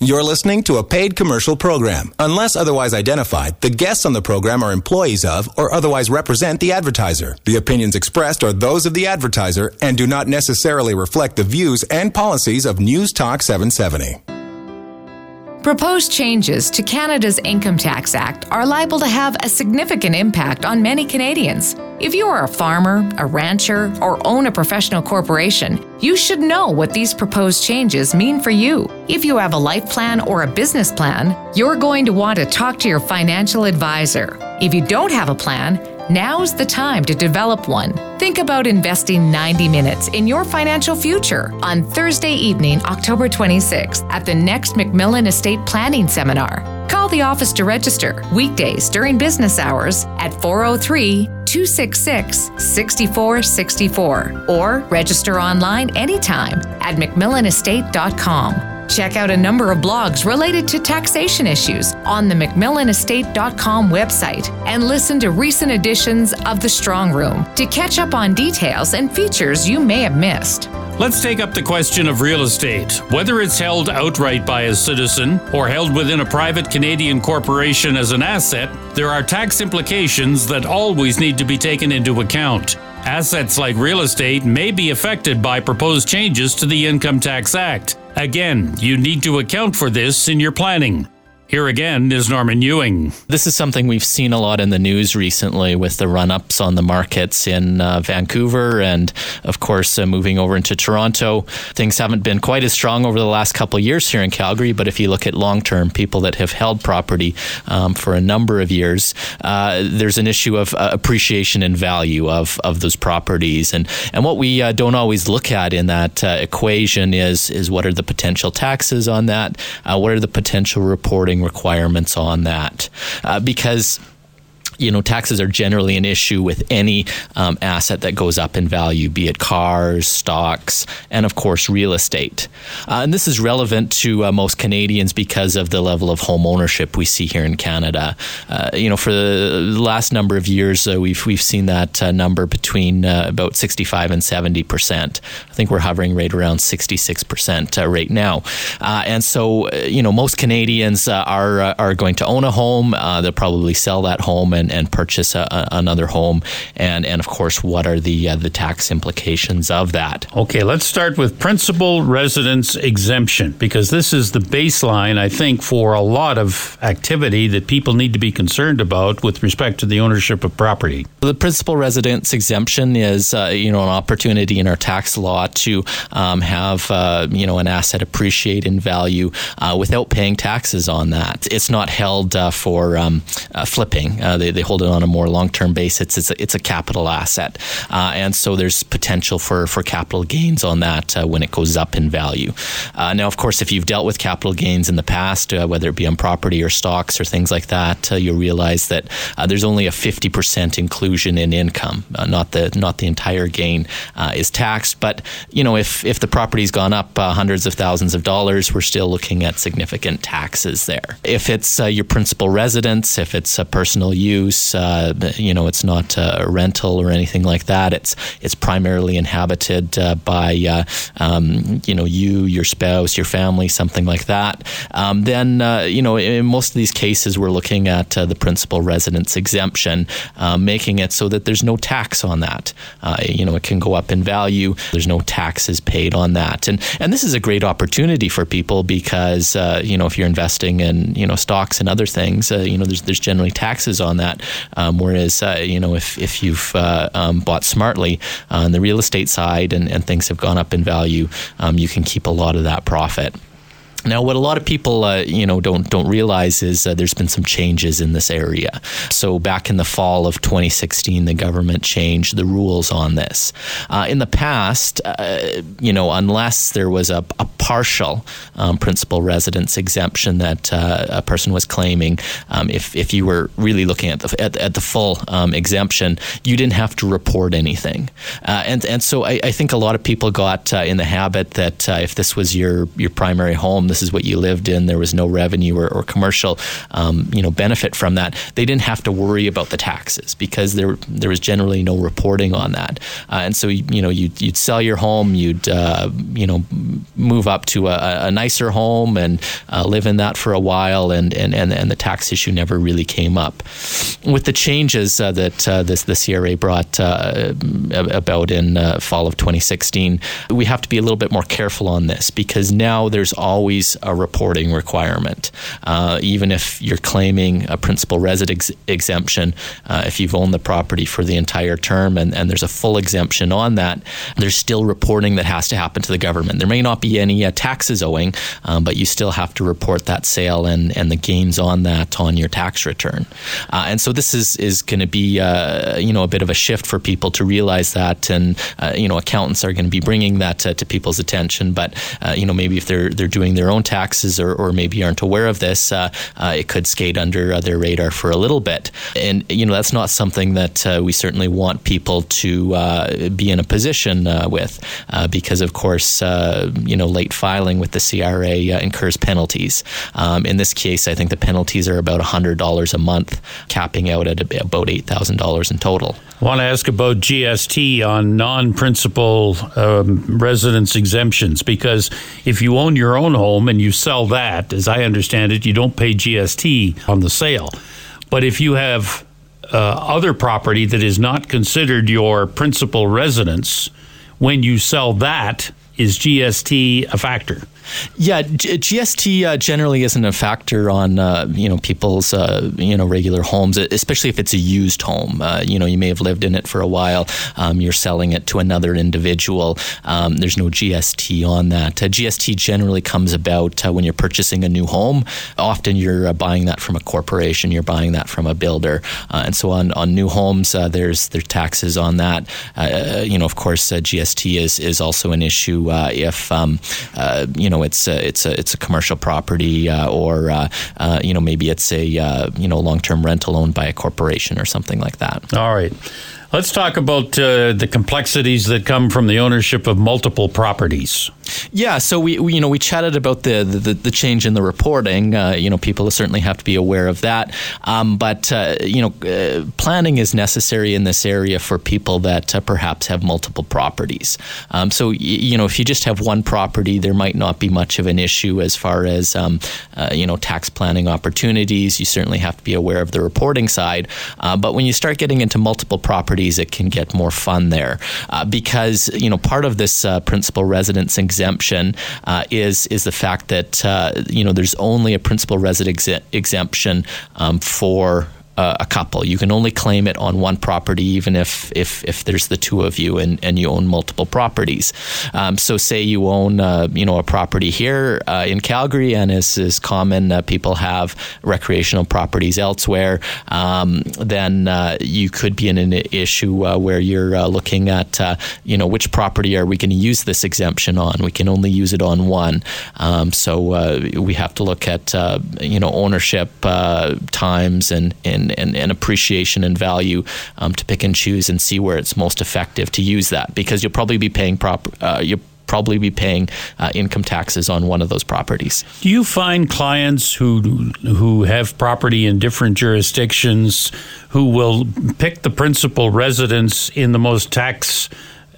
You're listening to a paid commercial program. Unless otherwise identified, the guests on the program are employees of or otherwise represent the advertiser. The opinions expressed are those of the advertiser and do not necessarily reflect the views and policies of News Talk 770. Proposed changes to Canada's Income Tax Act are liable to have a significant impact on many Canadians. If you are a farmer, a rancher, or own a professional corporation, you should know what these proposed changes mean for you. If you have a life plan or a business plan, you're going to want to talk to your financial advisor. If you don't have a plan, Now's the time to develop one. Think about investing 90 minutes in your financial future on Thursday evening, October 26th at the next MacMillan Estate Planning Seminar. Call the office to register weekdays during business hours at 403 266 6464 or register online anytime at macmillanestate.com. Check out a number of blogs related to taxation issues on the MacMillanEstate.com website and listen to recent editions of The Strong Room to catch up on details and features you may have missed. Let's take up the question of real estate. Whether it's held outright by a citizen or held within a private Canadian corporation as an asset, there are tax implications that always need to be taken into account. Assets like real estate may be affected by proposed changes to the Income Tax Act. Again, you need to account for this in your planning. Here again is Norman Ewing. This is something we've seen a lot in the news recently with the run ups on the markets in uh, Vancouver and, of course, uh, moving over into Toronto. Things haven't been quite as strong over the last couple years here in Calgary, but if you look at long term, people that have held property um, for a number of years, uh, there's an issue of uh, appreciation and value of, of those properties. And, and what we uh, don't always look at in that uh, equation is, is what are the potential taxes on that? what are the potential reporting requirements on that uh, because you know, taxes are generally an issue with any um, asset that goes up in value, be it cars, stocks, and of course, real estate. Uh, and this is relevant to uh, most Canadians because of the level of home ownership we see here in Canada. Uh, you know, for the last number of years, uh, we've we've seen that uh, number between uh, about 65 and 70 percent. I think we're hovering right around 66 percent right now. and so, you know, most Canadians are are going to own a home. they'll probably sell that home and and, and purchase a, a, another home, and and of course, what are the uh, the tax implications of that? Okay, let's start with principal residence exemption because this is the baseline, I think, for a lot of activity that people need to be concerned about with respect to the ownership of property. The principal residence exemption is uh, you know an opportunity in our tax law to um, have uh, you know an asset appreciate in value uh, without paying taxes on that. It's not held uh, for um, uh, flipping. they they hold it on a more long term basis. It's a, it's a capital asset, uh, and so there's potential for for capital gains on that uh, when it goes up in value. Uh, now, of course, if you've dealt with capital gains in the past, uh, whether it be on property or stocks or things like that, uh, you'll realize that there's only a 50% inclusion in income, not the not the entire gain is taxed. But you know, if if the property's gone up hundreds of thousands of dollars, we're still looking at significant taxes there. If it's your principal residence, if it's a personal use use. Uh, you know, it's not a rental or anything like that. It's it's primarily inhabited uh, by uh, um, you know you, your spouse, your family, something like that. Um, then uh, you know, in most of these cases, we're looking at uh, the principal residence exemption, making it so that there's no tax on that. you know, it can go up in value. There's no taxes paid on that, and and this is a great opportunity for people because you know if you're investing in you know stocks and other things, you know there's there's generally taxes on that. Um, whereas, uh, you know, if, if you've uh, um, bought smartly on the real estate side and, and things have gone up in value, um, you can keep a lot of that profit. Now, what a lot of people, uh, you know, don't don't realize is uh, there's been some changes in this area. So, back in the fall of 2016, the government changed the rules on this. Uh, in the past, uh, you know, unless there was a, a partial um, principal residence exemption that uh, a person was claiming, um, if if you were really looking at the at, at the full um, exemption, you didn't have to report anything. Uh, and and so I, I, think a lot of people got in the habit that if this was your your primary home This is what you lived in. There was no revenue or, or commercial, um, you know, benefit from that. They didn't have to worry about the taxes because there there was generally no reporting on that. Uh, and so you know you'd, you'd sell your home, you'd uh, you know move up to a, a nicer home and uh, live in that for a while, and, and and and the tax issue never really came up. With the changes uh, that uh, this the CRA brought uh, about in fall of 2016, we have to be a little bit more careful on this because now there's always a reporting requirement, even if you're claiming a principal resident ex- exemption, if you've owned the property for the entire term and, and there's a full exemption on that, there's still reporting that has to happen to the government. There may not be any uh, taxes owing, um, but you still have to report that sale and, and the gains on that on your tax return. Uh, and so this is, is going to be uh, you know a bit of a shift for people to realize that, and uh, you know accountants are going to be bringing that to, people's attention. But uh, you know maybe if they're they're doing their own taxes or, or maybe aren't aware of this, uh, uh it could skate under uh, their radar for a little bit. And you know that's not something that uh, we certainly want people to be in a position with, because of course you know late filing with the CRA incurs penalties. Um, in this case, I think the penalties are about $100 a month, capping out at about $8,000 in total. I want to ask about GST on non principal um, residence exemptions because if you own your own home and you sell that, as I understand it, you don't pay GST on the sale. But if you have uh, other property that is not considered your principal residence, when you sell that, is GST a factor? Yeah, G- GST uh, generally isn't a factor on uh, you know people's uh, you know regular homes, especially if it's a used home. Uh, you know, you may have lived in it for a while. Um, you're selling it to another individual. Um, there's no GST on that. Uh, GST generally comes about uh, when you're purchasing a new home. Often you're buying that from a corporation. You're buying that from a builder, and so on on new homes there's there's taxes on that. you know, of course, GST is is also an issue if um, you know know it's a, it's a it's a commercial property uh, or uh, uh, you know maybe it's a uh, you know long term rental owned by a corporation or something like that. All right. Let's talk about uh, the complexities that come from the ownership of multiple properties. Yeah, so we, we you know we chatted about the the, the change in the reporting. Uh, you know, people certainly have to be aware of that. Um, but uh, you know, uh, planning is necessary in this area for people that uh, perhaps have multiple properties. Um, so you know, if you just have one property, there might not be much of an issue as far as um, uh, you know tax planning opportunities. You certainly have to be aware of the reporting side. but when you start getting into multiple properties properties, it can get more fun there. Uh, because you know part of this uh, principal residence exemption uh, is is the fact that uh, you know there's only a principal residence ex- exemption um, for uh, a couple. You can only claim it on one property, even if if, if there's the two of you and, and you own multiple properties. Um, so, say you own uh, you know a property here uh, in Calgary, and as is common, uh, people have recreational properties elsewhere. Um, then uh, you could be in an issue uh, where you're looking at you know which property are we going to use this exemption on? We can only use it on one. Um, so we have to look at you know ownership times and and and, and, appreciation and value um, to pick and choose and see where it's most effective to use that because you'll probably be paying proper uh, you'll probably be paying uh, income taxes on one of those properties. Do you find clients who who have property in different jurisdictions who will pick the principal residence in the most tax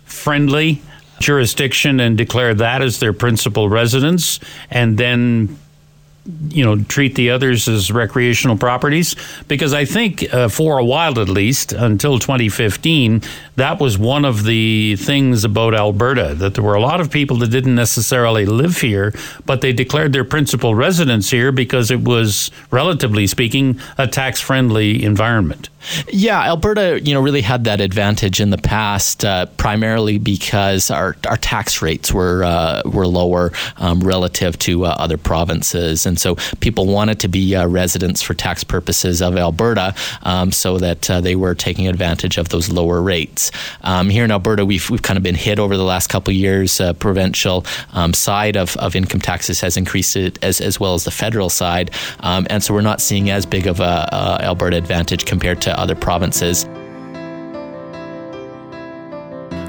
friendly jurisdiction and declare that as their principal residence and then you know treat the others as recreational properties because I think uh, for a while at least until 2015 that was one of the things about Alberta that there were a lot of people that didn't necessarily live here but they declared their principal residence here because it was relatively speaking a tax friendly environment. Yeah, Alberta, you know, really had that advantage in the past, uh, primarily because our, our tax rates were uh, were lower um, relative to uh, other provinces, and so people wanted to be uh, residents for tax purposes of Alberta, um, so that uh, they were taking advantage of those lower rates. Um, here in Alberta, we've we've kind of been hit over the last couple of years. Uh, provincial um, side of, of income taxes has increased it as as well as the federal side, um, and so we're not seeing as big of a, a Alberta advantage compared to other provinces.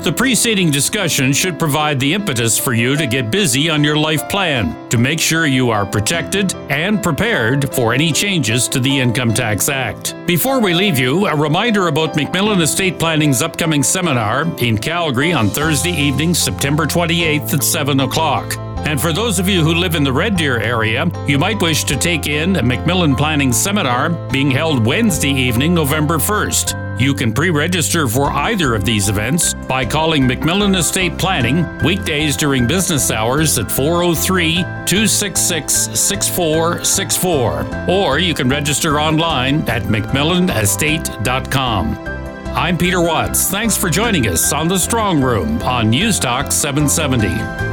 The preceding discussion should provide the impetus for you to get busy on your life plan to make sure you are protected and prepared for any changes to the Income Tax Act. Before we leave you, a reminder about Macmillan Estate Planning's upcoming seminar in Calgary on Thursday evening, September 28th at 7 o'clock. And for those of you who live in the Red Deer area, you might wish to take in a Macmillan Planning Seminar being held Wednesday evening, November 1st. You can pre register for either of these events by calling MacMillan Estate Planning weekdays during business hours at 403 266 6464. Or you can register online at macmillanestate.com. I'm Peter Watts. Thanks for joining us on The Strong Room on Newstalk 770.